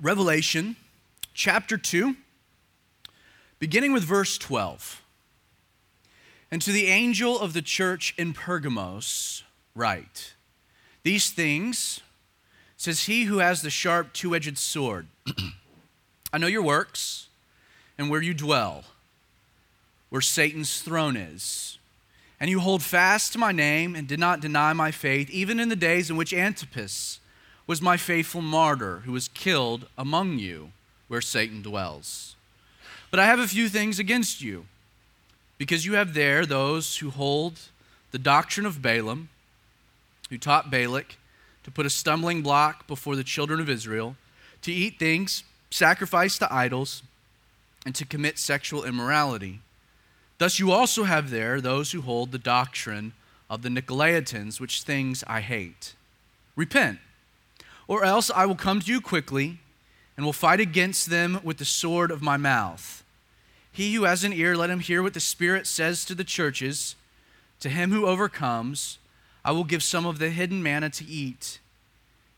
Revelation chapter 2, beginning with verse 12. And to the angel of the church in Pergamos, write These things says he who has the sharp two edged sword. I know your works and where you dwell, where Satan's throne is. And you hold fast to my name and did not deny my faith, even in the days in which Antipas was my faithful martyr who was killed among you where Satan dwells. But I have a few things against you, because you have there those who hold the doctrine of Balaam, who taught Balak to put a stumbling block before the children of Israel, to eat things sacrificed to idols, and to commit sexual immorality. Thus, you also have there those who hold the doctrine of the Nicolaitans, which things I hate. Repent or else I will come to you quickly and will fight against them with the sword of my mouth. He who has an ear, let him hear what the Spirit says to the churches. To him who overcomes, I will give some of the hidden manna to eat,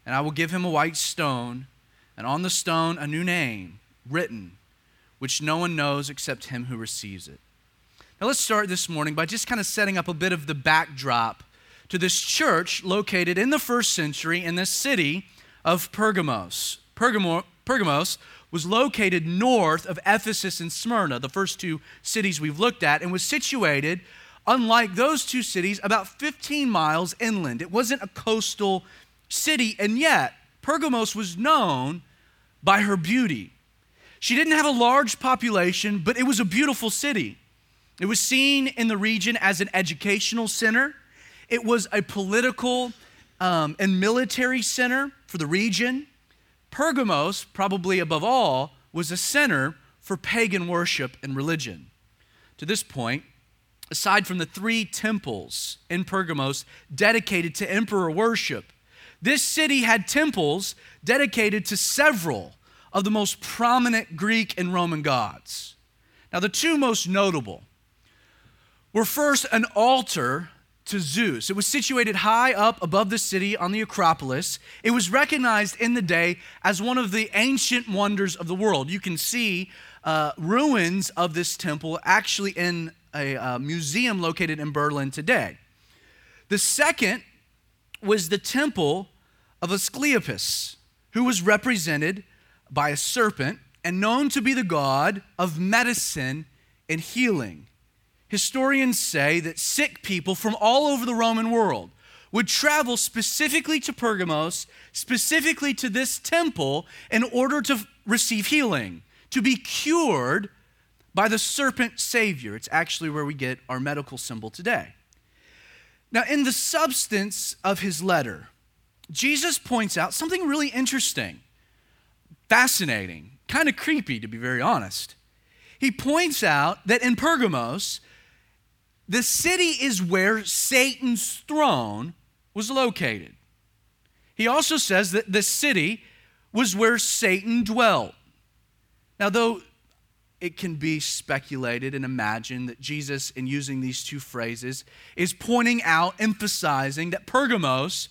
and I will give him a white stone, and on the stone a new name written, which no one knows except him who receives it. Now let's start this morning by just kind of setting up a bit of the backdrop to this church located in the first century in this city of Pergamos. Pergamo, Pergamos was located north of Ephesus and Smyrna, the first two cities we've looked at, and was situated, unlike those two cities, about 15 miles inland. It wasn't a coastal city, and yet Pergamos was known by her beauty. She didn't have a large population, but it was a beautiful city. It was seen in the region as an educational center, it was a political um, and military center for the region. Pergamos, probably above all, was a center for pagan worship and religion. To this point, aside from the three temples in Pergamos dedicated to emperor worship, this city had temples dedicated to several of the most prominent Greek and Roman gods. Now, the two most notable were first an altar to Zeus. It was situated high up above the city on the Acropolis. It was recognized in the day as one of the ancient wonders of the world. You can see uh, ruins of this temple actually in a uh, museum located in Berlin today. The second was the temple of Asclepius, who was represented by a serpent and known to be the god of medicine and healing historians say that sick people from all over the Roman world would travel specifically to Pergamos, specifically to this temple, in order to receive healing, to be cured by the serpent Savior. It's actually where we get our medical symbol today. Now, in the substance of his letter, Jesus points out something really interesting, fascinating, kind of creepy, to be very honest. He points out that in Pergamos, the city is where Satan's throne was located. He also says that the city was where Satan dwelt. Now, though it can be speculated and imagined that Jesus, in using these two phrases, is pointing out, emphasizing that Pergamos,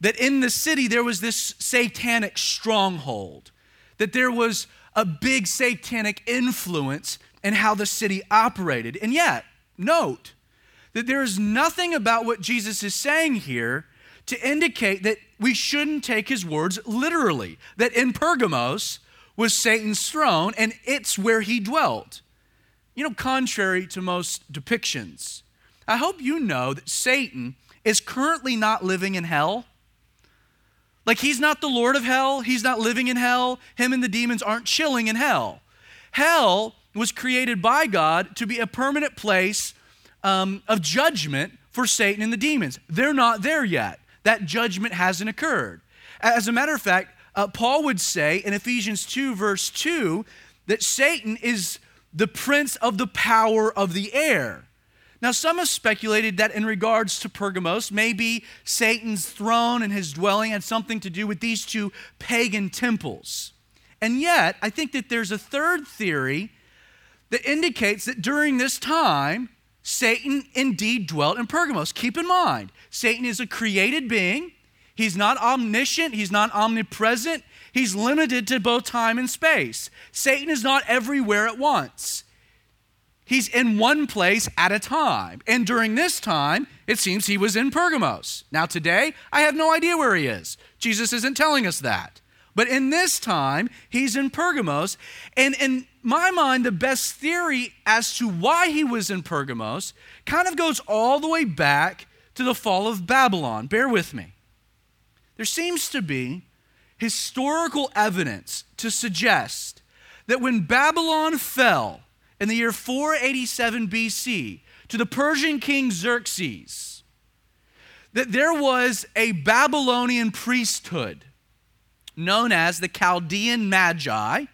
that in the city there was this satanic stronghold, that there was a big satanic influence in how the city operated. And yet, note, that there is nothing about what Jesus is saying here to indicate that we shouldn't take his words literally, that in Pergamos was Satan's throne and it's where he dwelt. You know, contrary to most depictions, I hope you know that Satan is currently not living in hell. Like, he's not the Lord of hell, he's not living in hell, him and the demons aren't chilling in hell. Hell was created by God to be a permanent place um, of judgment for Satan and the demons. They're not there yet. That judgment hasn't occurred. As a matter of fact, uh, Paul would say in Ephesians 2, verse 2, that Satan is the prince of the power of the air. Now, some have speculated that in regards to Pergamos, maybe Satan's throne and his dwelling had something to do with these two pagan temples. And yet, I think that there's a third theory that indicates that during this time, Satan indeed dwelt in Pergamos. Keep in mind, Satan is a created being. He's not omniscient, he's not omnipresent, He's limited to both time and space. Satan is not everywhere at once. He's in one place at a time. And during this time, it seems he was in Pergamos. Now, today, I have no idea where he is. Jesus isn't telling us that. But in this time, he's in Pergamos. And in my mind, the best theory as to why he was in Pergamos kind of goes all the way back to the fall of Babylon. Bear with me. There seems to be historical evidence to suggest that when Babylon fell in the year 487 BC to the Persian king Xerxes, that there was a Babylonian priesthood known as the Chaldean Magi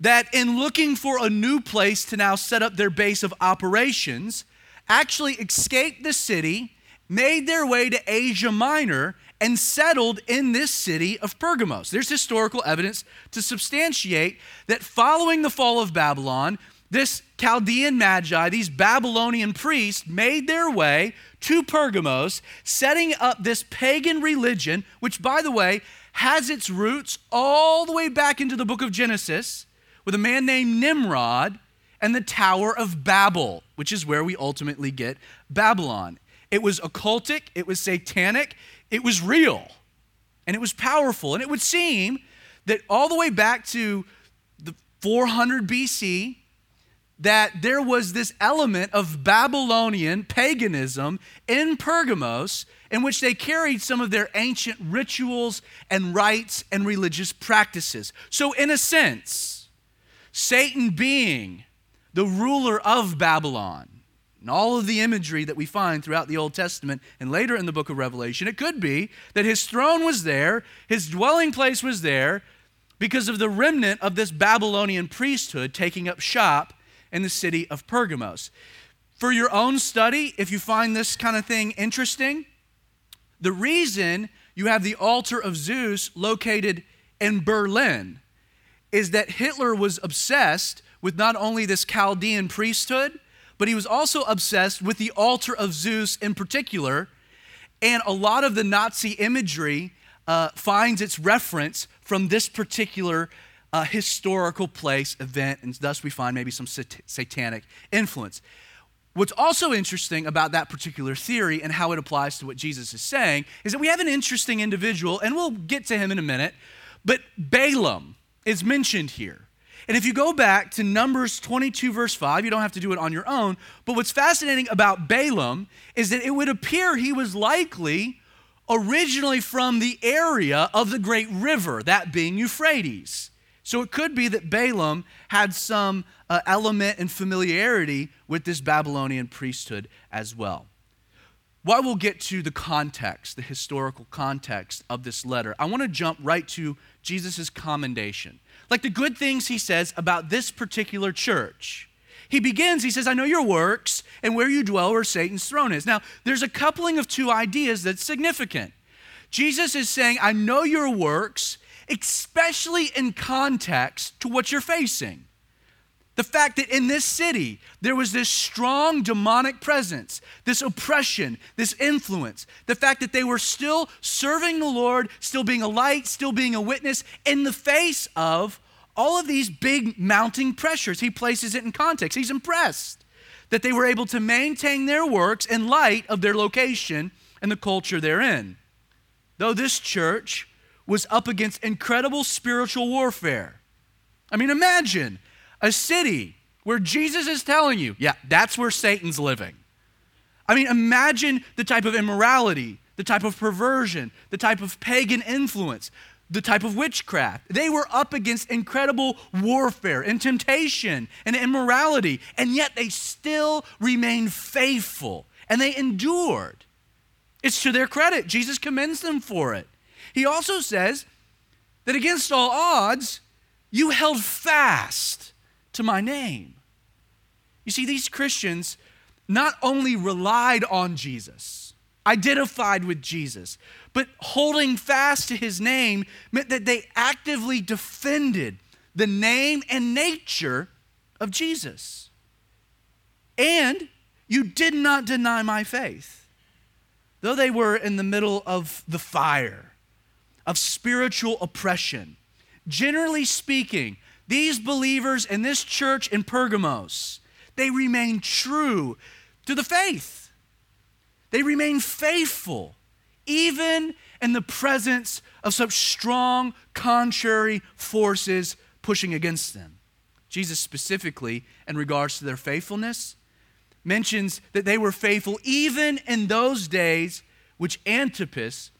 that, in looking for a new place to now set up their base of operations, actually escaped the city, made their way to Asia Minor, and settled in this city of Pergamos. There's historical evidence to substantiate that following the fall of Babylon, this Chaldean magi, these Babylonian priests, made their way to Pergamos, setting up this pagan religion, which, by the way, has its roots all the way back into the book of Genesis with a man named Nimrod and the Tower of Babel, which is where we ultimately get Babylon. It was occultic, it was satanic, it was real and it was powerful. And it would seem that all the way back to the 400 BC, that there was this element of Babylonian paganism in Pergamos in which they carried some of their ancient rituals and rites and religious practices. So, in a sense, Satan being the ruler of Babylon, and all of the imagery that we find throughout the Old Testament and later in the book of Revelation, it could be that his throne was there, his dwelling place was there, because of the remnant of this Babylonian priesthood taking up shop in the city of Pergamos. For your own study, if you find this kind of thing interesting, the reason you have the altar of Zeus located in Berlin is that Hitler was obsessed with not only this Chaldean priesthood, but he was also obsessed with the altar of Zeus in particular. And a lot of the Nazi imagery uh, finds its reference from this particular uh, historical place, event, and thus we find maybe some sat- satanic influence. What's also interesting about that particular theory and how it applies to what Jesus is saying is that we have an interesting individual, and we'll get to him in a minute, but Balaam is mentioned here. And if you go back to Numbers 22, verse 5, you don't have to do it on your own. But what's fascinating about Balaam is that it would appear he was likely originally from the area of the great river, that being Euphrates. So it could be that Balaam had some uh, element and familiarity with this Babylonian priesthood as well. While we'll get to the context, the historical context of this letter, I want to jump right to Jesus' commendation like the good things he says about this particular church. He begins, he says, I know your works and where you dwell, where Satan's throne is. Now, there's a coupling of two ideas that's significant. Jesus is saying, I know your works, especially in context to what you're facing. The fact that in this city there was this strong demonic presence, this oppression, this influence, the fact that they were still serving the Lord, still being a light, still being a witness in the face of all of these big mounting pressures. He places it in context. He's impressed that they were able to maintain their works in light of their location and the culture they're in. Though this church was up against incredible spiritual warfare. I mean, imagine a city where Jesus is telling you, yeah, that's where Satan's living. I mean, imagine the type of immorality, the type of perversion, the type of pagan influence, the type of witchcraft. They were up against incredible warfare and temptation and immorality, and yet they still remained faithful and they endured. It's to their credit. Jesus commends them for it. He also says that against all odds, you held fast to my name. You see, these Christians not only relied on Jesus, identified with Jesus, but holding fast to his name meant that they actively defended the name and nature of Jesus. And you did not deny my faith. Though they were in the middle of the fire, of spiritual oppression. Generally speaking, these believers in this church in Pergamos, they remain true to the faith. They remain faithful, even in the presence of such strong contrary forces pushing against them. Jesus, specifically, in regards to their faithfulness, mentions that they were faithful even in those days which Antipas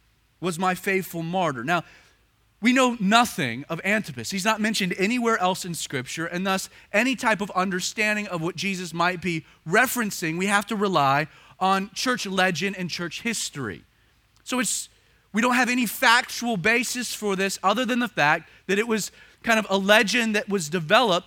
was my faithful martyr. Now, we know nothing of Antipas. He's not mentioned anywhere else in Scripture, and thus, any type of understanding of what Jesus might be referencing, we have to rely on church legend and church history. So it's we don't have any factual basis for this other than the fact that it was kind of a legend that was developed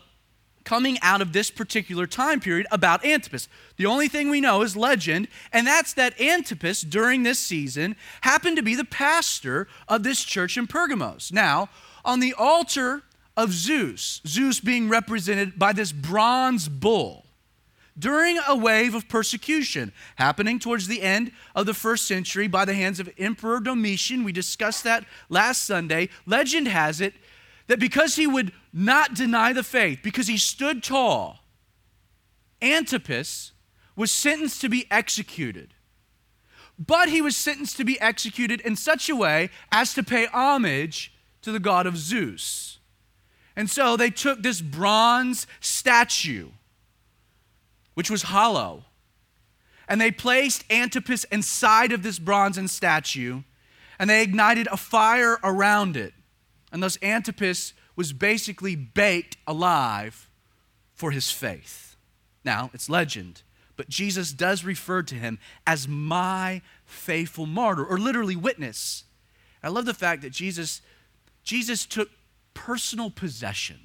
coming out of this particular time period about Antipas. The only thing we know is legend, and that's that Antipas, during this season, happened to be the pastor of this church in Pergamos. Now, on the altar of Zeus, Zeus being represented by this bronze bull, during a wave of persecution happening towards the end of the first century by the hands of Emperor Domitian. We discussed that last Sunday. Legend has it that because he would not deny the faith, because he stood tall, Antipas was sentenced to be executed. But he was sentenced to be executed in such a way as to pay homage to the god of Zeus. And so they took this bronze statue, which was hollow, and they placed Antipas inside of this bronze statue, and they ignited a fire around it. And thus Antipas was basically baked alive for his faith. Now, it's legend, but Jesus does refer to him as my faithful martyr, or literally witness. I love the fact that Jesus, Jesus took personal possession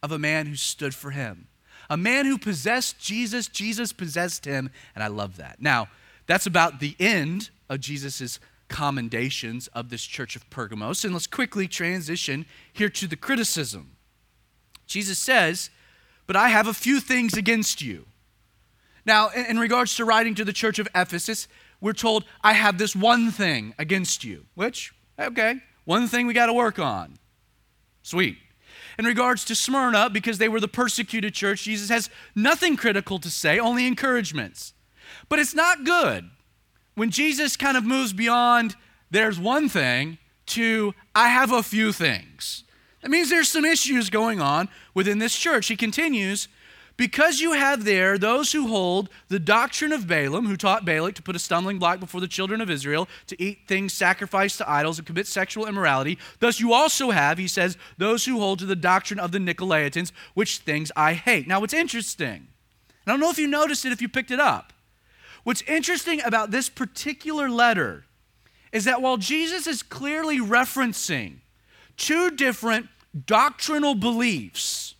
of a man who stood for him. A man who possessed Jesus, Jesus possessed him, and I love that. Now, that's about the end of Jesus' commendations of this church of Pergamos. And let's quickly transition here to the criticism. Jesus says, But I have a few things against you. Now, in regards to writing to the church of Ephesus, we're told, I have this one thing against you, which, okay, one thing we got to work on. Sweet. In regards to Smyrna, because they were the persecuted church, Jesus has nothing critical to say, only encouragements. But it's not good when Jesus kind of moves beyond there's one thing to I have a few things. That means there's some issues going on within this church. He continues, because you have there those who hold the doctrine of Balaam, who taught Balak to put a stumbling block before the children of Israel, to eat things sacrificed to idols and commit sexual immorality. Thus you also have, he says, those who hold to the doctrine of the Nicolaitans, which things I hate. Now, what's interesting, I don't know if you noticed it if you picked it up. What's interesting about this particular letter is that while Jesus is clearly referencing two different doctrinal beliefs,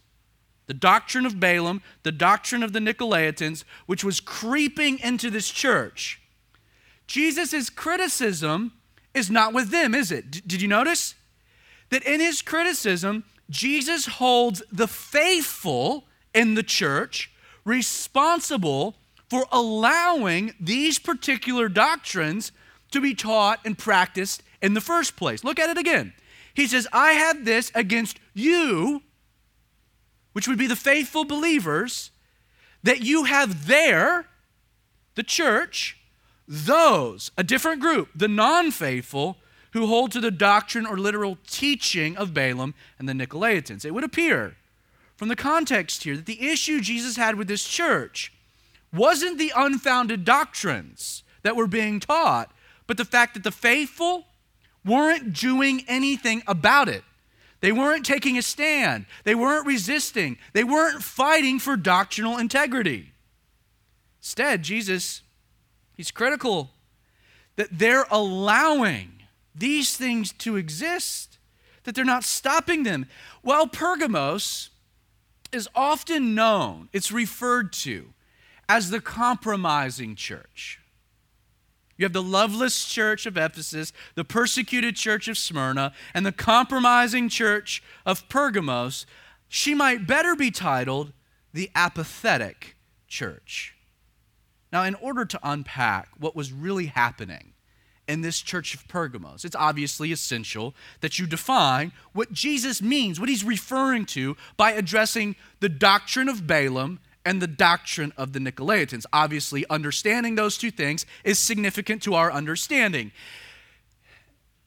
the doctrine of Balaam, the doctrine of the Nicolaitans, which was creeping into this church, Jesus' criticism is not with them, is it? D- did you notice? That in his criticism, Jesus holds the faithful in the church responsible for allowing these particular doctrines to be taught and practiced in the first place. Look at it again. He says, I have this against you, which would be the faithful believers, that you have there, the church, those, a different group, the non faithful, who hold to the doctrine or literal teaching of Balaam and the Nicolaitans. It would appear from the context here that the issue Jesus had with this church wasn't the unfounded doctrines that were being taught, but the fact that the faithful weren't doing anything about it. They weren't taking a stand. They weren't resisting. They weren't fighting for doctrinal integrity. Instead, Jesus, he's critical that they're allowing these things to exist, that they're not stopping them. Well, Pergamos is often known, it's referred to as the compromising church. You have the loveless church of Ephesus, the persecuted church of Smyrna, and the compromising church of Pergamos. She might better be titled the apathetic church. Now, in order to unpack what was really happening in this church of Pergamos. It's obviously essential that you define what Jesus means, what he's referring to by addressing the doctrine of Balaam and the doctrine of the Nicolaitans. Obviously, understanding those two things is significant to our understanding.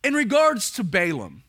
In regards to Balaam,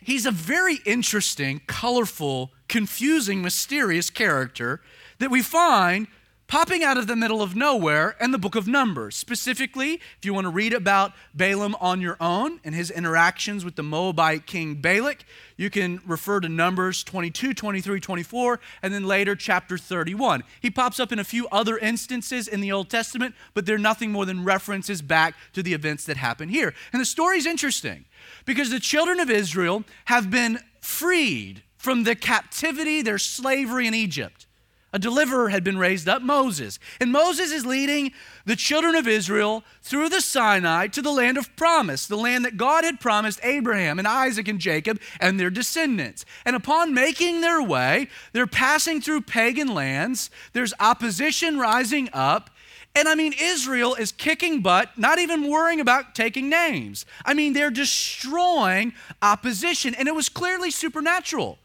he's a very interesting, colorful, confusing, mysterious character that we find popping out of the middle of nowhere in the book of Numbers. Specifically, if you want to read about Balaam on your own and his interactions with the Moabite king Balak, you can refer to Numbers 22, 23, 24, and then later chapter 31. He pops up in a few other instances in the Old Testament, but they're nothing more than references back to the events that happen here. And the story is interesting because the children of Israel have been freed from the captivity, their slavery in Egypt. A deliverer had been raised up, Moses. And Moses is leading the children of Israel through the Sinai to the land of promise, the land that God had promised Abraham and Isaac and Jacob and their descendants. And upon making their way, they're passing through pagan lands. There's opposition rising up. And I mean, Israel is kicking butt, not even worrying about taking names. I mean, they're destroying opposition. And it was clearly supernatural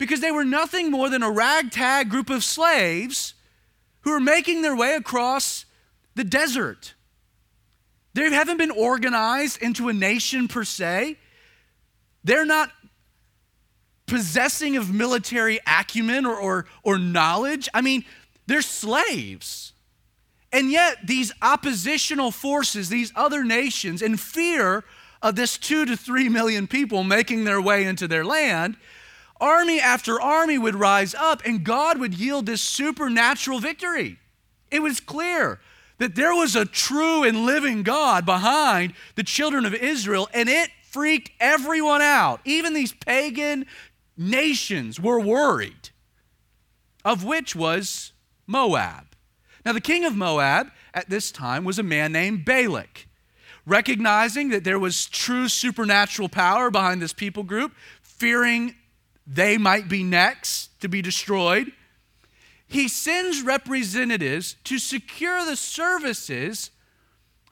because they were nothing more than a ragtag group of slaves who were making their way across the desert. They haven't been organized into a nation per se. They're not possessing of military acumen or, or, or knowledge. I mean, they're slaves. And yet, these oppositional forces, these other nations, in fear of this two to three million people making their way into their land, army after army would rise up and God would yield this supernatural victory. It was clear that there was a true and living God behind the children of Israel, and it freaked everyone out. Even these pagan nations were worried, of which was Moab. Now, the king of Moab at this time was a man named Balak. Recognizing that there was true supernatural power behind this people group, fearing they might be next to be destroyed, he sends representatives to secure the services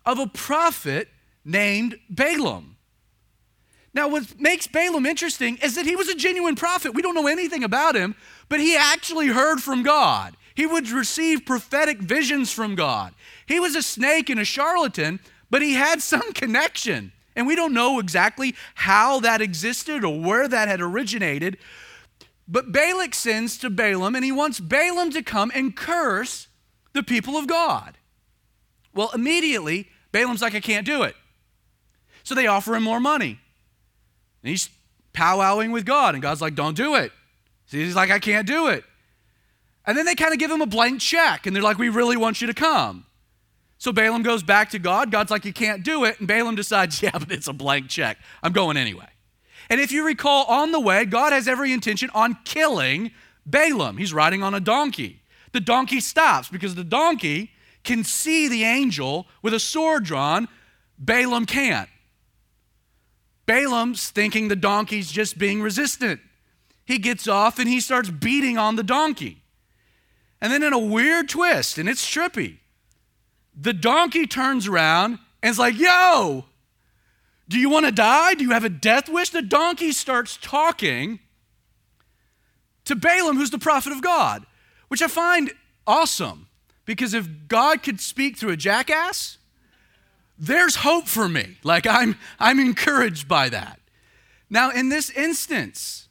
of a prophet named Balaam. Now, what makes Balaam interesting is that he was a genuine prophet. We don't know anything about him, but he actually heard from God. He would receive prophetic visions from God. He was a snake and a charlatan, but he had some connection. And we don't know exactly how that existed or where that had originated. But Balak sends to Balaam and he wants Balaam to come and curse the people of God. Well, immediately, Balaam's like, I can't do it. So they offer him more money. And he's powwowing with God, and God's like, Don't do it. So he's like, I can't do it. And then they kind of give him a blank check, and they're like, We really want you to come. So Balaam goes back to God. God's like, You can't do it. And Balaam decides, Yeah, but it's a blank check. I'm going anyway. And if you recall, on the way, God has every intention on killing Balaam. He's riding on a donkey. The donkey stops because the donkey can see the angel with a sword drawn. Balaam can't. Balaam's thinking the donkey's just being resistant. He gets off and he starts beating on the donkey. And then, in a weird twist, and it's trippy, the donkey turns around and is like, Yo, do you want to die? Do you have a death wish? The donkey starts talking to Balaam, who's the prophet of God, which I find awesome because if God could speak through a jackass, there's hope for me. Like I'm, I'm encouraged by that. Now, in this instance,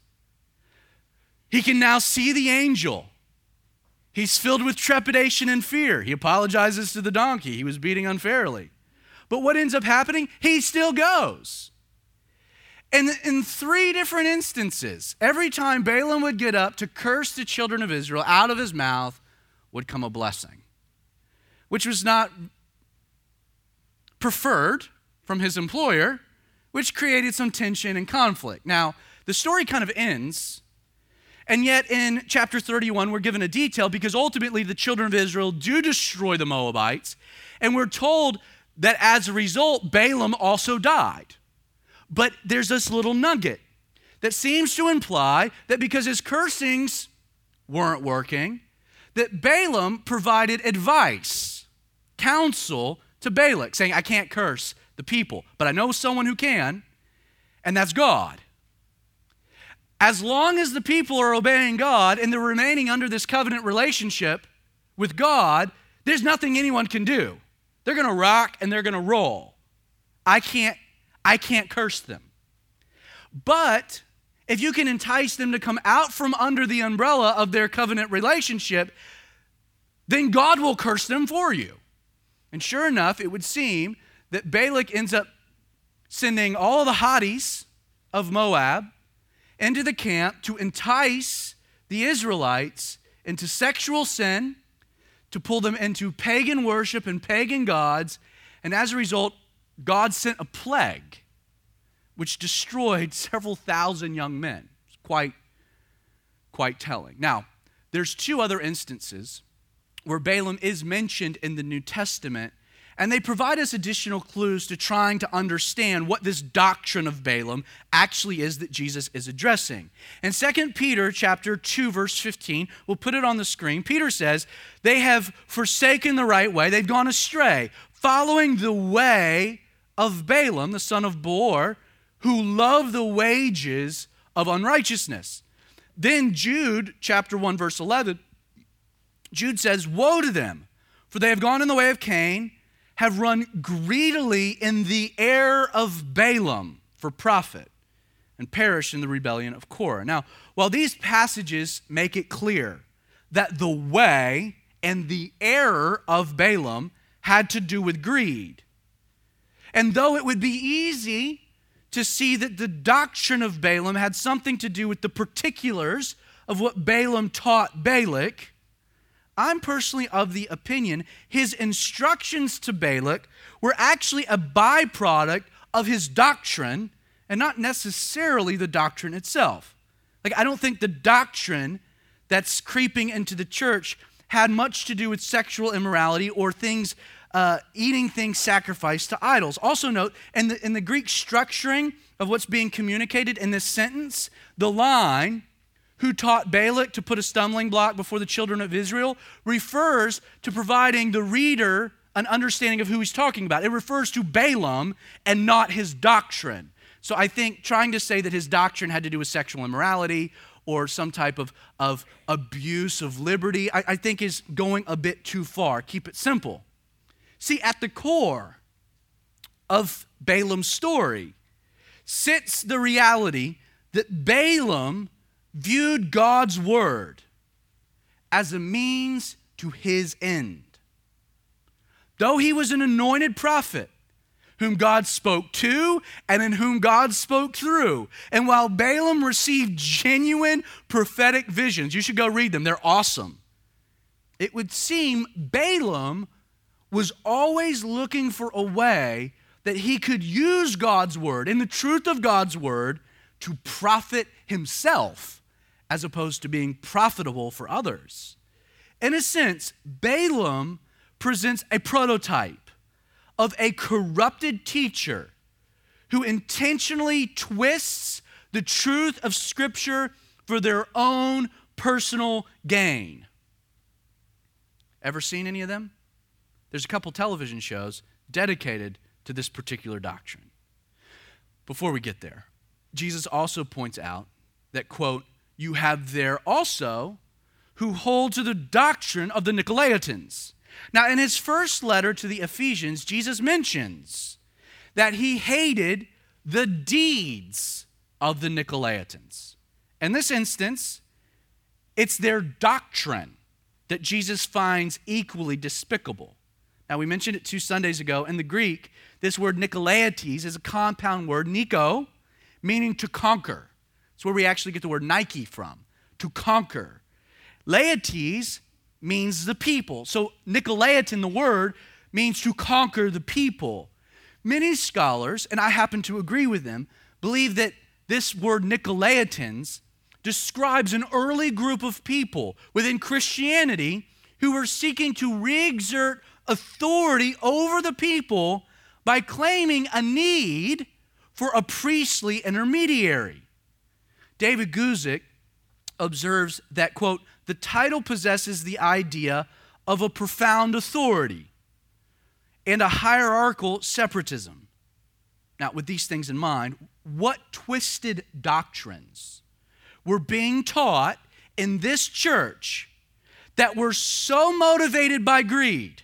he can now see the angel He's filled with trepidation and fear. He apologizes to the donkey. He was beating unfairly. But what ends up happening? He still goes. And in three different instances, every time Balaam would get up to curse the children of Israel, out of his mouth would come a blessing, which was not preferred from his employer, which created some tension and conflict. Now, the story kind of ends and yet, in chapter 31, we're given a detail because ultimately the children of Israel do destroy the Moabites. And we're told that as a result, Balaam also died. But there's this little nugget that seems to imply that because his cursings weren't working, that Balaam provided advice, counsel to Balak, saying, I can't curse the people, but I know someone who can, and that's God. As long as the people are obeying God and they're remaining under this covenant relationship with God, there's nothing anyone can do. They're going to rock and they're going to roll. I can't I can't curse them. But if you can entice them to come out from under the umbrella of their covenant relationship, then God will curse them for you. And sure enough, it would seem that Balak ends up sending all the hotties of Moab into the camp to entice the Israelites into sexual sin, to pull them into pagan worship and pagan gods, and as a result, God sent a plague which destroyed several thousand young men. It's quite, quite telling. Now, there's two other instances where Balaam is mentioned in the New Testament, and they provide us additional clues to trying to understand what this doctrine of Balaam actually is that Jesus is addressing. In 2 Peter chapter 2 verse 15, we'll put it on the screen. Peter says, "They have forsaken the right way, they've gone astray, following the way of Balaam, the son of Beor, who love the wages of unrighteousness. Then Jude, chapter 1, verse 11, Jude says, Woe to them, for they have gone in the way of Cain, have run greedily in the air of Balaam for profit, and perished in the rebellion of Korah. Now, while these passages make it clear that the way and the error of Balaam had to do with greed, and though it would be easy to see that the doctrine of Balaam had something to do with the particulars of what Balaam taught Balak, I'm personally of the opinion his instructions to Balak were actually a byproduct of his doctrine and not necessarily the doctrine itself. Like, I don't think the doctrine that's creeping into the church had much to do with sexual immorality or things uh, eating things sacrificed to idols. Also, note in the, in the Greek structuring of what's being communicated in this sentence, the line, who taught Balak to put a stumbling block before the children of Israel, refers to providing the reader an understanding of who he's talking about. It refers to Balaam and not his doctrine. So I think trying to say that his doctrine had to do with sexual immorality or some type of, of abuse of liberty, I, I think is going a bit too far. Keep it simple. See, at the core of Balaam's story sits the reality that Balaam viewed God's word as a means to his end. Though he was an anointed prophet, whom God spoke to and in whom God spoke through. And while Balaam received genuine prophetic visions, you should go read them, they're awesome. It would seem Balaam was always looking for a way that he could use God's word and the truth of God's word to profit himself as opposed to being profitable for others. In a sense, Balaam presents a prototype of a corrupted teacher who intentionally twists the truth of Scripture for their own personal gain. Ever seen any of them? There's a couple television shows dedicated to this particular doctrine. Before we get there, Jesus also points out that, quote, you have there also who hold to the doctrine of the Nicolaitans. Now, in his first letter to the Ephesians, Jesus mentions that he hated the deeds of the Nicolaitans. In this instance, it's their doctrine that Jesus finds equally despicable. Now, we mentioned it two Sundays ago. In the Greek, this word Nicolaites is a compound word, Nico, meaning to conquer. It's where we actually get the word Nike from, to conquer. Laetes means the people. So, Nicolaitan, the word, means to conquer the people. Many scholars, and I happen to agree with them, believe that this word Nicolaitans describes an early group of people within Christianity who were seeking to re exert authority over the people by claiming a need for a priestly intermediary. David Guzik observes that, quote, the title possesses the idea of a profound authority and a hierarchical separatism. Now, with these things in mind, what twisted doctrines were being taught in this church that were so motivated by greed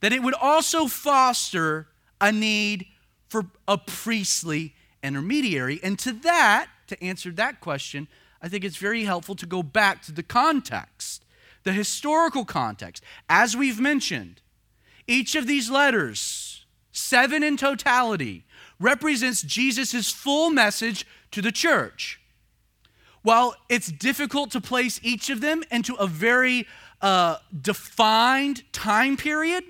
that it would also foster a need for a priestly intermediary. And to that, to answer that question, I think it's very helpful to go back to the context, the historical context. As we've mentioned, each of these letters, seven in totality, represents Jesus' full message to the church. While it's difficult to place each of them into a very uh, defined time period,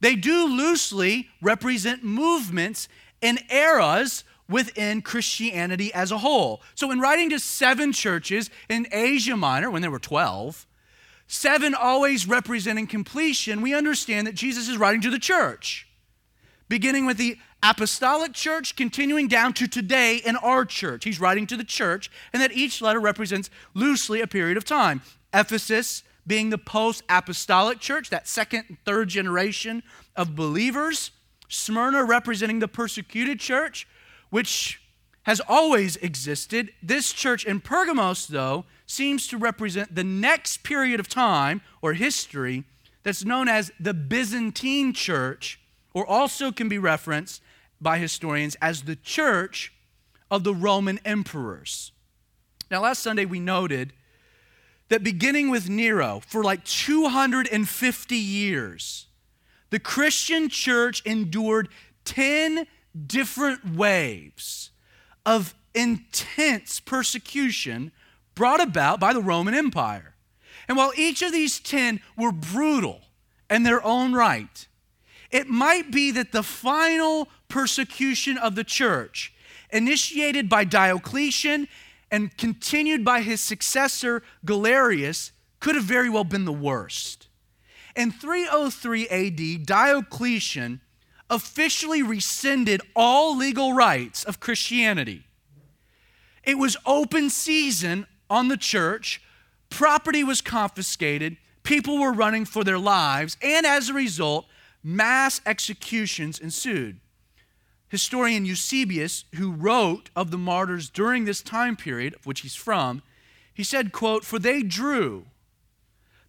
they do loosely represent movements and eras within Christianity as a whole. So, in writing to seven churches in Asia Minor, when there were 12, seven always representing completion, we understand that Jesus is writing to the church, beginning with the apostolic church, continuing down to today in our church. He's writing to the church, and that each letter represents loosely a period of time. Ephesus, being the post apostolic church, that second and third generation of believers. Smyrna representing the persecuted church, which has always existed. This church in Pergamos, though, seems to represent the next period of time or history that's known as the Byzantine church, or also can be referenced by historians as the church of the Roman emperors. Now, last Sunday we noted that beginning with Nero, for like 250 years, the Christian church endured 10 different waves of intense persecution brought about by the Roman Empire. And while each of these 10 were brutal in their own right, it might be that the final persecution of the church, initiated by Diocletian and continued by his successor Galerius could have very well been the worst. In 303 AD, Diocletian officially rescinded all legal rights of Christianity. It was open season on the church, property was confiscated, people were running for their lives, and as a result, mass executions ensued. Historian Eusebius, who wrote of the martyrs during this time period, of which he's from, he said, quote, For they drew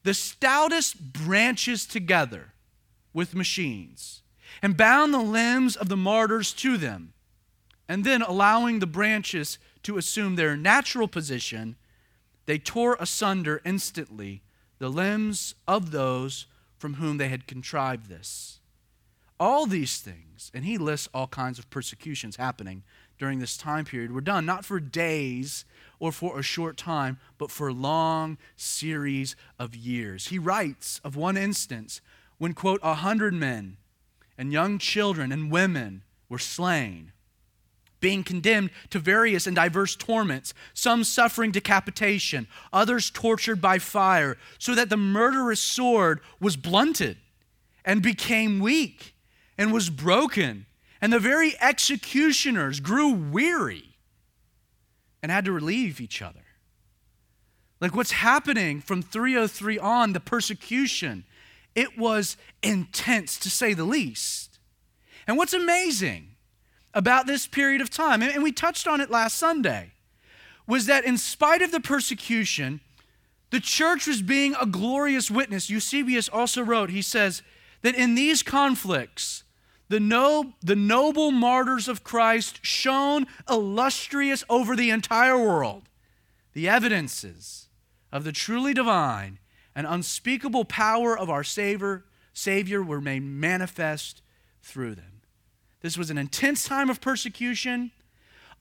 the stoutest branches together with machines and bound the limbs of the martyrs to them, and then allowing the branches to assume their natural position, they tore asunder instantly the limbs of those from whom they had contrived this. All these things, and he lists all kinds of persecutions happening during this time period, were done not for days or for a short time, but for a long series of years. He writes of one instance when, quote, a hundred men and young children and women were slain being condemned to various and diverse torments, some suffering decapitation, others tortured by fire, so that the murderous sword was blunted and became weak and was broken, and the very executioners grew weary and had to relieve each other. Like what's happening from 303 on, the persecution, it was intense to say the least. And what's amazing about this period of time, and we touched on it last Sunday, was that in spite of the persecution, the church was being a glorious witness. Eusebius also wrote, he says, that in these conflicts, the, no, the noble martyrs of Christ shone illustrious over the entire world. The evidences of the truly divine and unspeakable power of our Savior, Savior were made manifest through them. This was an intense time of persecution.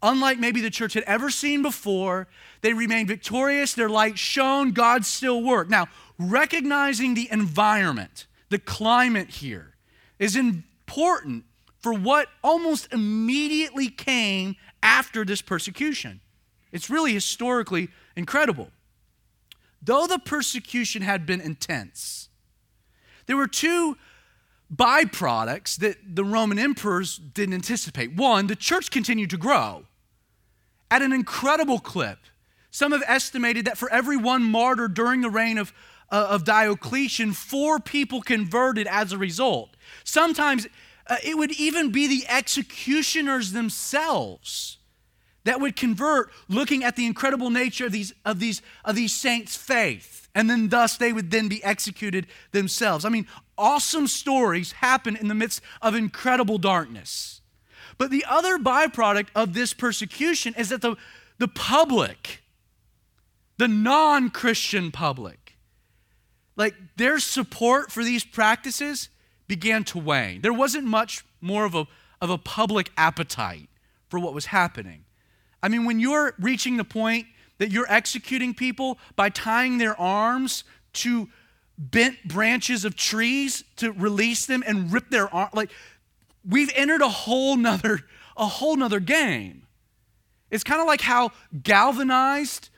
Unlike maybe the church had ever seen before, they remained victorious. Their light shone. God still worked. Now, recognizing the environment, the climate here, is important for what almost immediately came after this persecution. It's really historically incredible. Though the persecution had been intense, there were two byproducts that the Roman emperors didn't anticipate. One, the church continued to grow at an incredible clip. Some have estimated that for every one martyr during the reign of, uh, of Diocletian, four people converted as a result. Sometimes uh, it would even be the executioners themselves that would convert looking at the incredible nature of these, of these, of these saints' faith. And then thus they would then be executed themselves. I mean, awesome stories happen in the midst of incredible darkness. But the other byproduct of this persecution is that the, the public, the non Christian public, like their support for these practices began to wane. There wasn't much more of a, of a public appetite for what was happening. I mean, when you're reaching the point that you're executing people by tying their arms to bent branches of trees to release them and rip their arm, like we've entered a whole nother, a whole nother game. It's kind of like how galvanized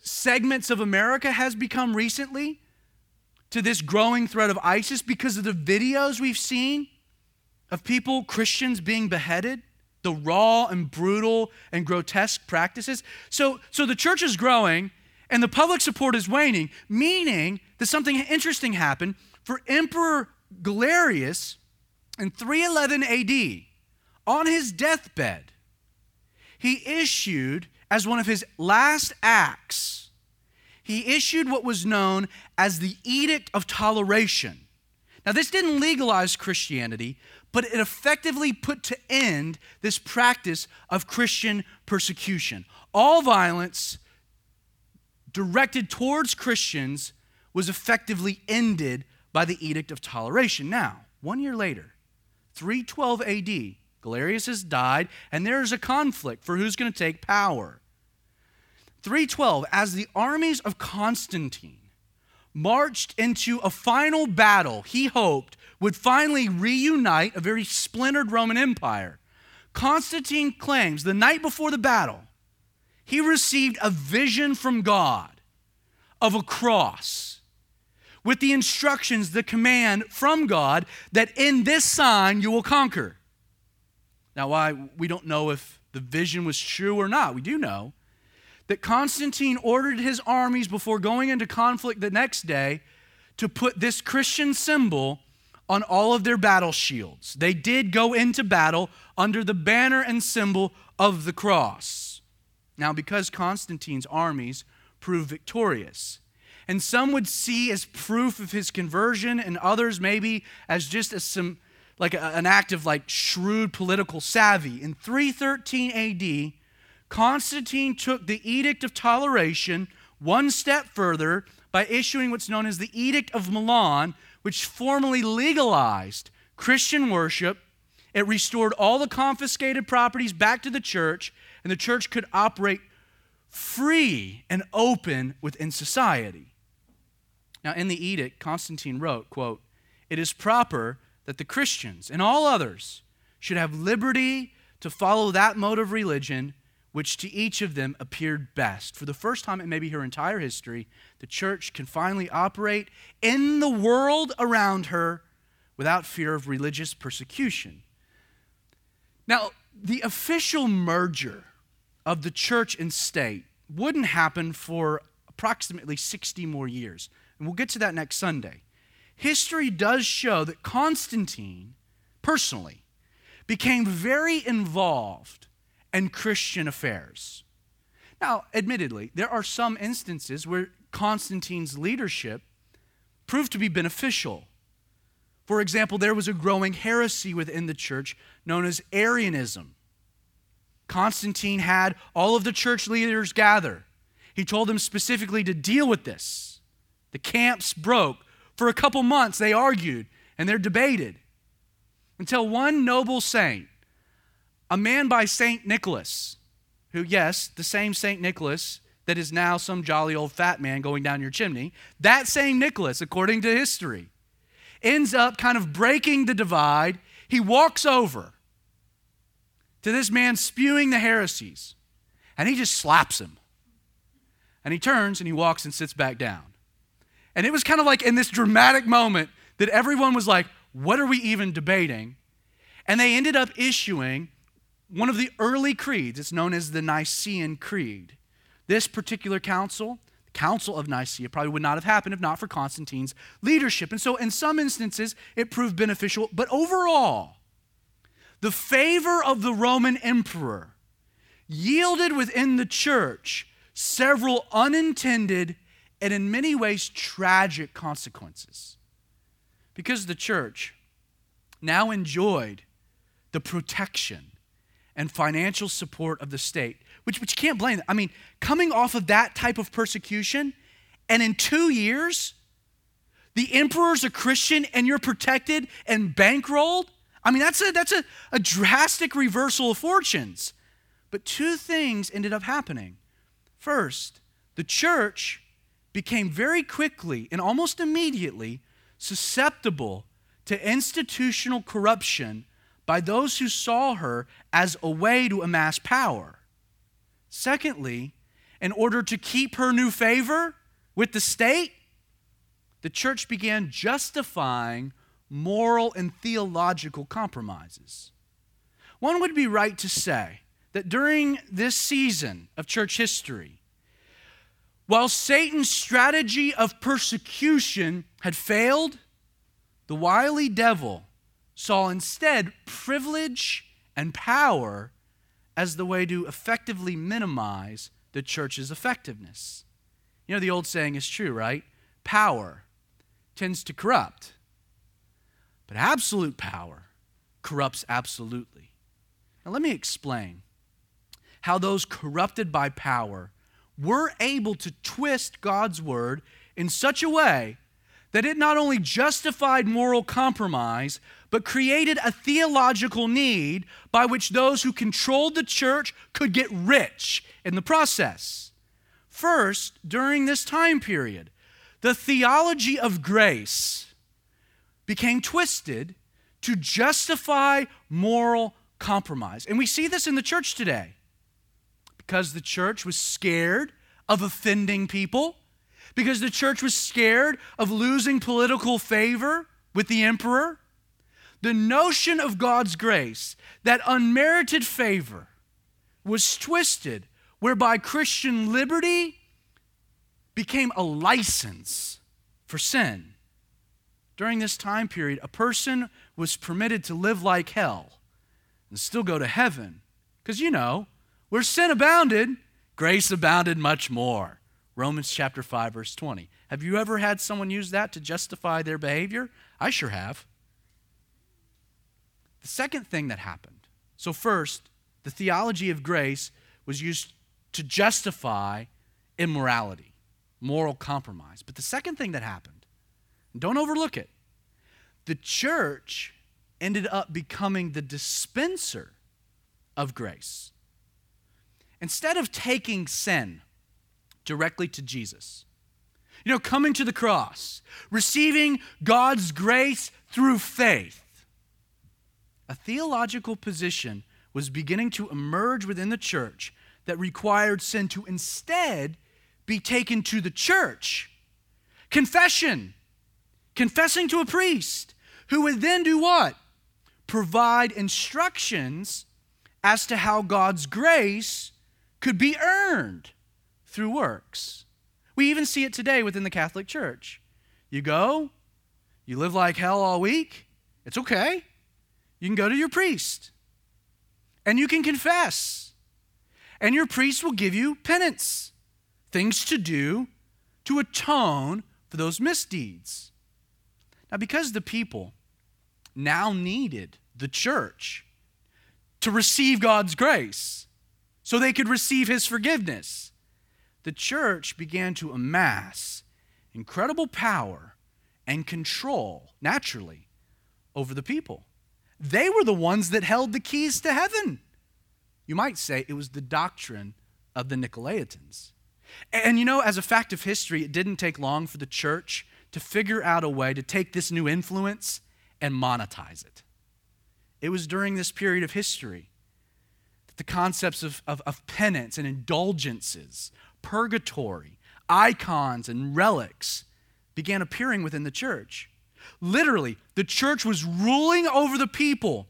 segments of America has become recently to this growing threat of ISIS because of the videos we've seen of people, Christians, being beheaded, the raw and brutal and grotesque practices. So, so the church is growing and the public support is waning, meaning that something interesting happened for Emperor Galerius in 311 AD. On his deathbed, he issued, as one of his last acts, he issued what was known as the Edict of Toleration. Now, this didn't legalize Christianity, but it effectively put to end this practice of Christian persecution. All violence directed towards Christians was effectively ended by the Edict of Toleration. Now, one year later, 312 AD, Galerius has died, and there's a conflict for who's going to take power. 312, as the armies of Constantine marched into a final battle he hoped would finally reunite a very splintered Roman Empire, Constantine claims the night before the battle, he received a vision from God of a cross with the instructions, the command from God that in this sign you will conquer. Now, why we don't know if the vision was true or not, we do know that Constantine ordered his armies before going into conflict the next day to put this Christian symbol on all of their battle shields. They did go into battle under the banner and symbol of the cross. Now, because Constantine's armies proved victorious, and some would see as proof of his conversion, and others maybe as just as some like a, an act of like shrewd political savvy. In 313 AD, Constantine took the Edict of Toleration one step further by issuing what's known as the Edict of Milan, which formally legalized Christian worship. It restored all the confiscated properties back to the church, and the church could operate free and open within society. Now, in the edict, Constantine wrote, quote, It is proper that the Christians and all others should have liberty to follow that mode of religion which to each of them appeared best. For the first time in maybe her entire history, the church can finally operate in the world around her without fear of religious persecution. Now, the official merger of the church and state wouldn't happen for approximately 60 more years. And we'll get to that next Sunday. History does show that Constantine, personally, became very involved and Christian affairs. Now, admittedly, there are some instances where Constantine's leadership proved to be beneficial. For example, there was a growing heresy within the church known as Arianism. Constantine had all of the church leaders gather. He told them specifically to deal with this. The camps broke. For a couple months, they argued and they debated until one noble saint a man by St. Nicholas, who, yes, the same St. Nicholas that is now some jolly old fat man going down your chimney, that same Nicholas, according to history, ends up kind of breaking the divide. He walks over to this man spewing the heresies, and he just slaps him. And he turns and he walks and sits back down. And it was kind of like in this dramatic moment that everyone was like, What are we even debating? And they ended up issuing one of the early creeds. It's known as the Nicene Creed. This particular council, The Council of Nicaea probably would not have happened if not for Constantine's leadership. And so, in some instances, it proved beneficial, but overall, the favor of the Roman emperor yielded within the church several unintended and, in many ways, tragic consequences. Because the church now enjoyed the protection and financial support of the state, which, which you can't blame. I mean, coming off of that type of persecution, and in two years, the emperor's a Christian and you're protected and bankrolled. I mean, that's a, that's a, a drastic reversal of fortunes. But two things ended up happening. First, the church became very quickly and almost immediately susceptible to institutional corruption by those who saw her as a way to amass power. Secondly, in order to keep her new favor with the state, the church began justifying moral and theological compromises. One would be right to say that during this season of church history, while Satan's strategy of persecution had failed, the wily devil saw instead privilege and power as the way to effectively minimize the church's effectiveness. You know, the old saying is true, right? Power tends to corrupt, but absolute power corrupts absolutely. Now, let me explain how those corrupted by power were able to twist God's word in such a way that it not only justified moral compromise, but created a theological need by which those who controlled the church could get rich in the process. First, during this time period, the theology of grace became twisted to justify moral compromise. And we see this in the church today because the church was scared of offending people because the church was scared of losing political favor with the emperor. The notion of God's grace, that unmerited favor, was twisted, whereby Christian liberty became a license for sin. During this time period, a person was permitted to live like hell and still go to heaven. Because you know, where sin abounded, grace abounded much more. Romans chapter 5 verse 20. Have you ever had someone use that to justify their behavior? I sure have. The second thing that happened. So first, the theology of grace was used to justify immorality, moral compromise. But the second thing that happened, don't overlook it. The church ended up becoming the dispenser of grace. Instead of taking sin directly to Jesus. You know, coming to the cross, receiving God's grace through faith. A theological position was beginning to emerge within the church that required sin to instead be taken to the church. Confession, confessing to a priest, who would then do what? Provide instructions as to how God's grace could be earned through works. We even see it today within the Catholic Church. You go, you live like hell all week, it's okay. You can go to your priest and you can confess. And your priest will give you penance, things to do to atone for those misdeeds. Now, because the people now needed the church to receive God's grace so they could receive his forgiveness, the church began to amass incredible power and control, naturally, over the people. They were the ones that held the keys to heaven. You might say it was the doctrine of the Nicolaitans. And you know, as a fact of history, it didn't take long for the church to figure out a way to take this new influence and monetize it. It was during this period of history that the concepts of, of, of penance and indulgences purgatory, icons, and relics began appearing within the church. Literally, the church was ruling over the people,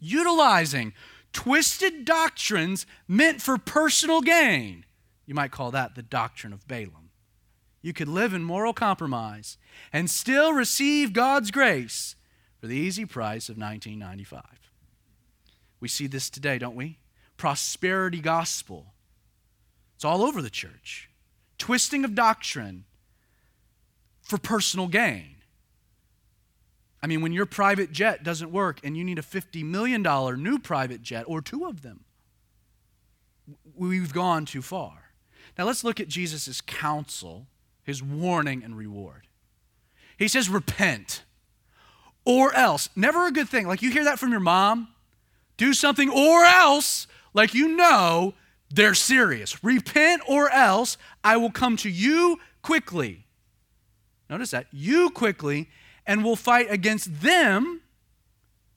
utilizing twisted doctrines meant for personal gain. You might call that the doctrine of Balaam. you could live in moral compromise and still receive God's grace for the easy price of 1995. We see this today, don't we? Prosperity gospel. It's all over the church. Twisting of doctrine for personal gain. I mean, when your private jet doesn't work and you need a $50 million new private jet or two of them, we've gone too far. Now let's look at Jesus' counsel, his warning and reward. He says, Repent, or else. Never a good thing. Like you hear that from your mom. Do something, or else, like you know they're serious. Repent, or else I will come to you quickly. Notice that. You quickly and will fight against them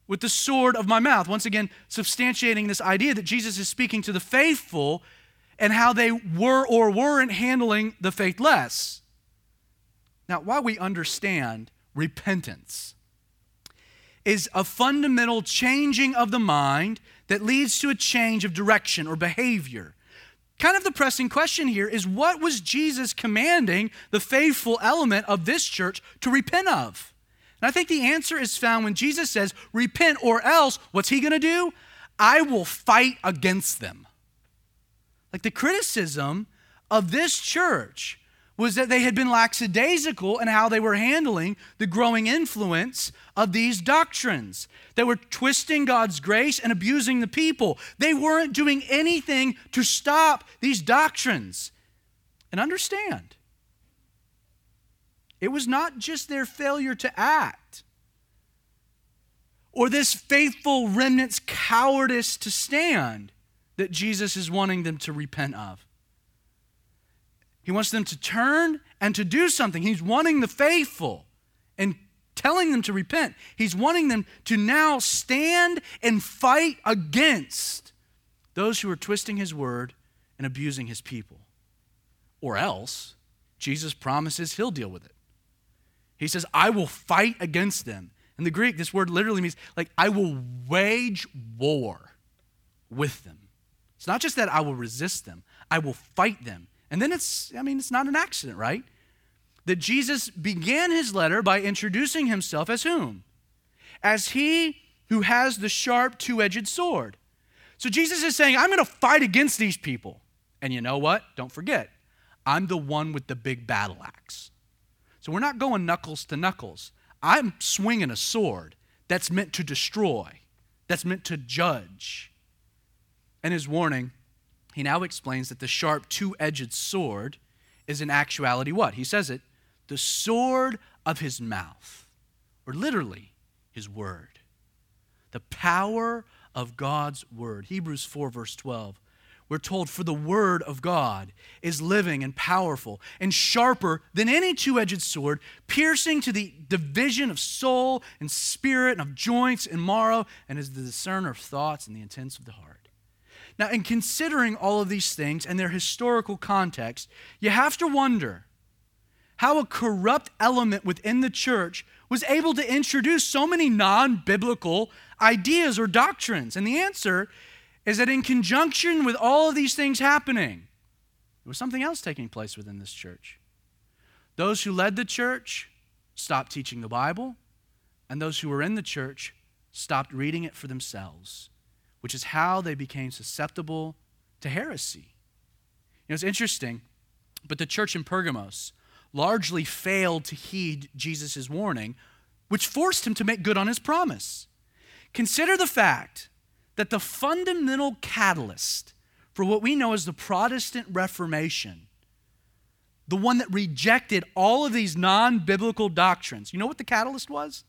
with the sword of my mouth. Once again, substantiating this idea that Jesus is speaking to the faithful and how they were or weren't handling the faithless. Now, while we understand repentance is a fundamental changing of the mind that leads to a change of direction or behavior. Kind of the pressing question here is what was Jesus commanding the faithful element of this church to repent of? And I think the answer is found when Jesus says, Repent, or else, what's he going to do? I will fight against them. Like the criticism of this church was that they had been lackadaisical in how they were handling the growing influence of these doctrines. They were twisting God's grace and abusing the people. They weren't doing anything to stop these doctrines. And understand, it was not just their failure to act or this faithful remnant's cowardice to stand that Jesus is wanting them to repent of. He wants them to turn and to do something. He's wanting the faithful and telling them to repent. He's wanting them to now stand and fight against those who are twisting his word and abusing his people. Or else, Jesus promises he'll deal with it. He says, I will fight against them. In the Greek, this word literally means like, I will wage war with them. It's not just that I will resist them, I will fight them. And then it's, I mean, it's not an accident, right? That Jesus began his letter by introducing himself as whom? As he who has the sharp two edged sword. So Jesus is saying, I'm going to fight against these people. And you know what? Don't forget, I'm the one with the big battle axe. So we're not going knuckles to knuckles. I'm swinging a sword that's meant to destroy, that's meant to judge. And his warning, he now explains that the sharp two edged sword is in actuality what? He says it the sword of his mouth, or literally, his word. The power of God's word. Hebrews 4, verse 12 we're told, For the word of God is living and powerful and sharper than any two edged sword, piercing to the division of soul and spirit and of joints and marrow, and is the discerner of thoughts and the intents of the heart. Now, in considering all of these things and their historical context, you have to wonder how a corrupt element within the church was able to introduce so many non biblical ideas or doctrines. And the answer is that in conjunction with all of these things happening, there was something else taking place within this church. Those who led the church stopped teaching the Bible, and those who were in the church stopped reading it for themselves, which is how they became susceptible to heresy. You know, it's interesting, but the church in Pergamos largely failed to heed Jesus' warning, which forced him to make good on his promise. Consider the fact that the fundamental catalyst for what we know as the Protestant Reformation, the one that rejected all of these non biblical doctrines, you know what the catalyst was?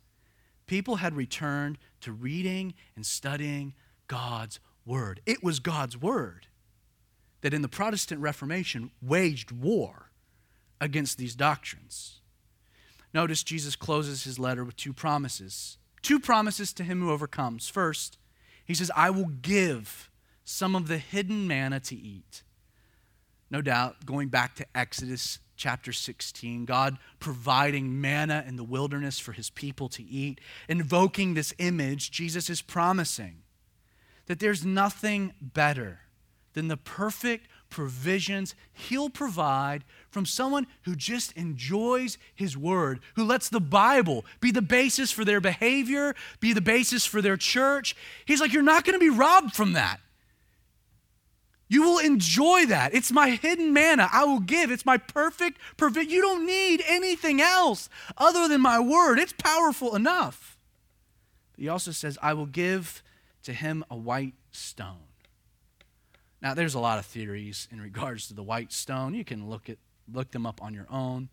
People had returned to reading and studying God's Word. It was God's Word that in the Protestant Reformation waged war against these doctrines. Notice Jesus closes his letter with two promises. Two promises to him who overcomes. First, he says, I will give some of the hidden manna to eat. No doubt, going back to Exodus chapter 16, God providing manna in the wilderness for his people to eat, invoking this image, Jesus is promising that there's nothing better than the perfect provisions He'll provide from someone who just enjoys His Word, who lets the Bible be the basis for their behavior, be the basis for their church. He's like, You're not going to be robbed from that. You will enjoy that. It's my hidden manna I will give. It's my perfect provision. You don't need anything else other than my word. It's powerful enough. He also says, I will give to him a white stone. Now, there's a lot of theories in regards to the white stone. You can look, at, look them up on your own.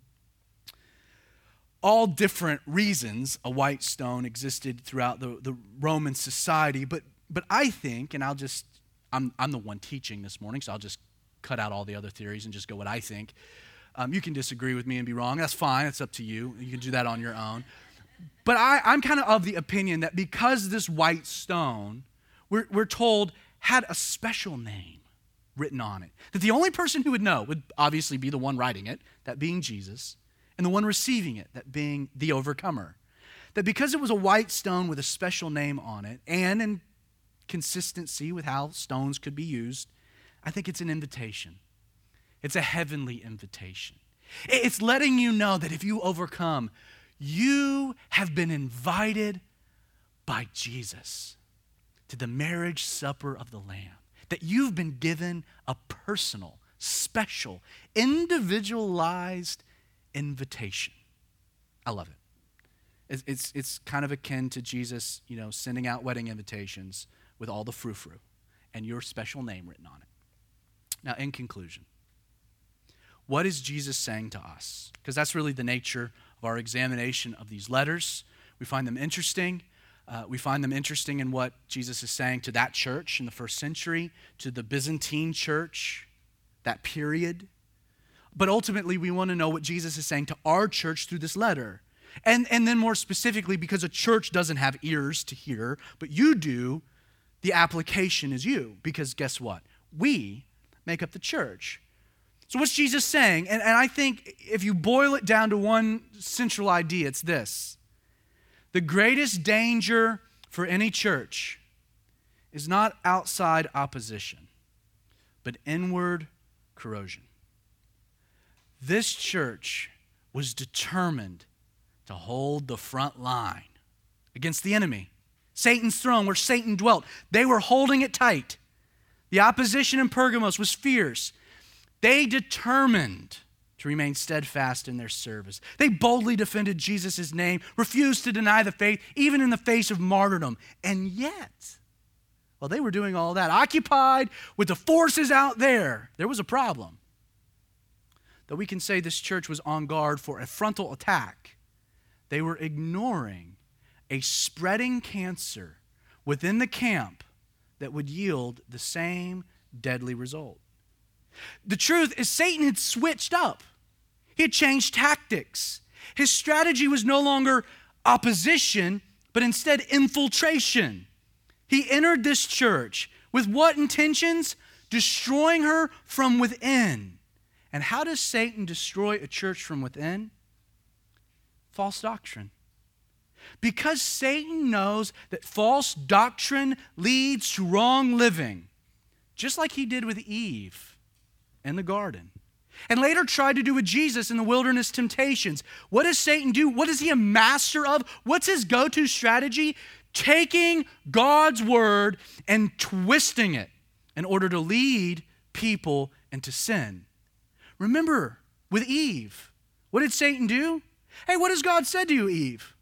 All different reasons a white stone existed throughout the, the Roman society, but, but I think, and I'll just I'm, I'm the one teaching this morning, so I'll just cut out all the other theories and just go what I think. Um, you can disagree with me and be wrong. That's fine. It's up to you. You can do that on your own. But I, I'm kind of of the opinion that because this white stone, we're, we're told, had a special name written on it, that the only person who would know would obviously be the one writing it, that being Jesus, and the one receiving it, that being the overcomer. That because it was a white stone with a special name on it, and in consistency with how stones could be used, I think it's an invitation. It's a heavenly invitation. It's letting you know that if you overcome, you have been invited by Jesus to the marriage supper of the Lamb, that you've been given a personal, special, individualized invitation. I love it. It's, it's, it's kind of akin to Jesus, you know, sending out wedding invitations with all the frou frou and your special name written on it. Now, in conclusion, what is Jesus saying to us? Because that's really the nature of our examination of these letters. We find them interesting. Uh, we find them interesting in what Jesus is saying to that church in the first century, to the Byzantine church, that period. But ultimately, we want to know what Jesus is saying to our church through this letter. And, and then, more specifically, because a church doesn't have ears to hear, but you do, the application is you, because guess what? We make up the church. So, what's Jesus saying? And, and I think if you boil it down to one central idea, it's this the greatest danger for any church is not outside opposition, but inward corrosion. This church was determined to hold the front line against the enemy. Satan's throne, where Satan dwelt. They were holding it tight. The opposition in Pergamos was fierce. They determined to remain steadfast in their service. They boldly defended Jesus' name, refused to deny the faith, even in the face of martyrdom. And yet, while they were doing all that, occupied with the forces out there, there was a problem. Though we can say this church was on guard for a frontal attack, they were ignoring a spreading cancer within the camp that would yield the same deadly result. The truth is, Satan had switched up, he had changed tactics. His strategy was no longer opposition, but instead infiltration. He entered this church with what intentions? Destroying her from within. And how does Satan destroy a church from within? False doctrine. Because Satan knows that false doctrine leads to wrong living, just like he did with Eve in the garden. And later tried to do with Jesus in the wilderness temptations. What does Satan do? What is he a master of? What's his go to strategy? Taking God's word and twisting it in order to lead people into sin. Remember with Eve, what did Satan do? Hey, what has God said to you, Eve?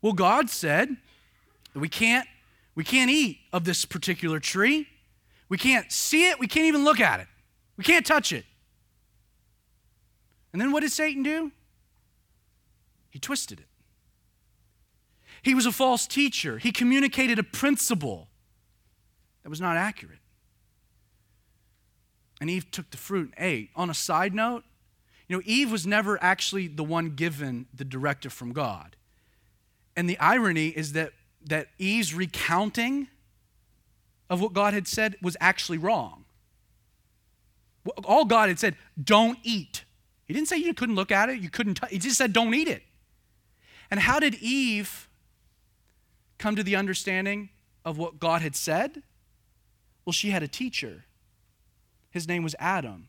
Well, God said that we can't, we can't eat of this particular tree. We can't see it. We can't even look at it. We can't touch it. And then what did Satan do? He twisted it. He was a false teacher. He communicated a principle that was not accurate. And Eve took the fruit and ate. On a side note, you know, Eve was never actually the one given the directive from God. And the irony is that, that Eve's recounting of what God had said was actually wrong. All God had said, don't eat. He didn't say you couldn't look at it, you couldn't, t- he just said, don't eat it. And how did Eve come to the understanding of what God had said? Well, she had a teacher his name was Adam,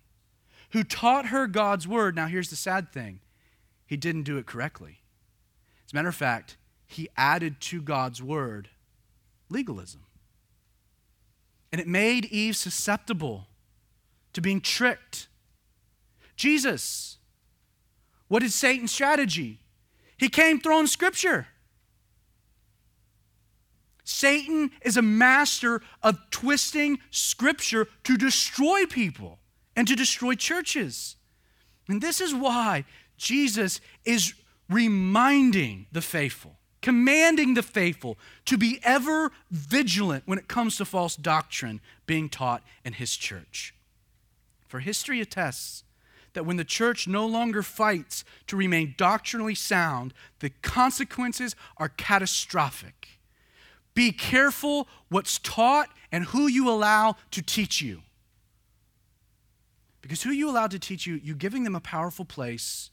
who taught her God's word. Now, here's the sad thing he didn't do it correctly. As a matter of fact, he added to God's word legalism. And it made Eve susceptible to being tricked. Jesus, what is Satan's strategy? He came throwing scripture. Satan is a master of twisting scripture to destroy people and to destroy churches. And this is why Jesus is reminding the faithful, commanding the faithful to be ever vigilant when it comes to false doctrine being taught in his church. For history attests that when the church no longer fights to remain doctrinally sound, the consequences are catastrophic. Be careful what's taught and who you allow to teach you. Because who you allow to teach you, you're giving them a powerful place,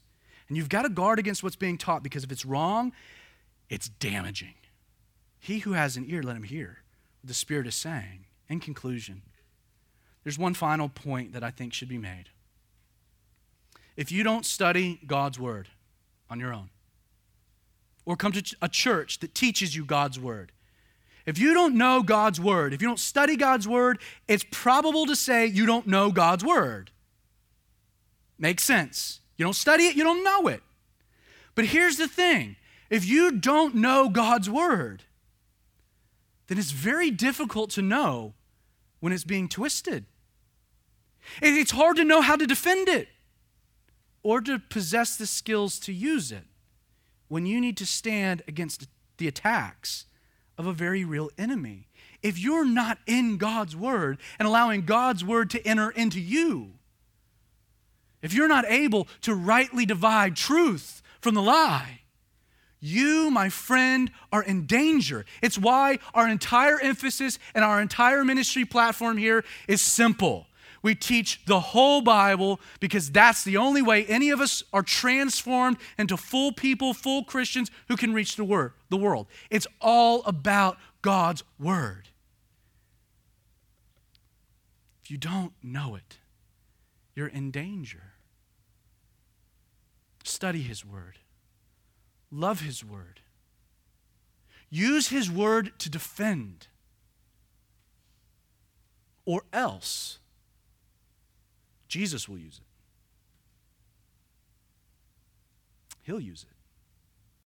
and you've got to guard against what's being taught because if it's wrong, it's damaging. He who has an ear, let him hear what the Spirit is saying. In conclusion, there's one final point that I think should be made. If you don't study God's Word on your own, or come to a church that teaches you God's Word, if you don't know God's word, if you don't study God's word, it's probable to say you don't know God's word. Makes sense. You don't study it, you don't know it. But here's the thing if you don't know God's word, then it's very difficult to know when it's being twisted. It's hard to know how to defend it or to possess the skills to use it when you need to stand against the attacks of a very real enemy. If you're not in God's word and allowing God's word to enter into you, if you're not able to rightly divide truth from the lie, you, my friend, are in danger. It's why our entire emphasis and our entire ministry platform here is simple. We teach the whole Bible because that's the only way any of us are transformed into full people, full Christians who can reach the word, the world. It's all about God's word. If you don't know it, you're in danger. Study his word. Love his word. Use his word to defend. Or else Jesus will use it. He'll use it.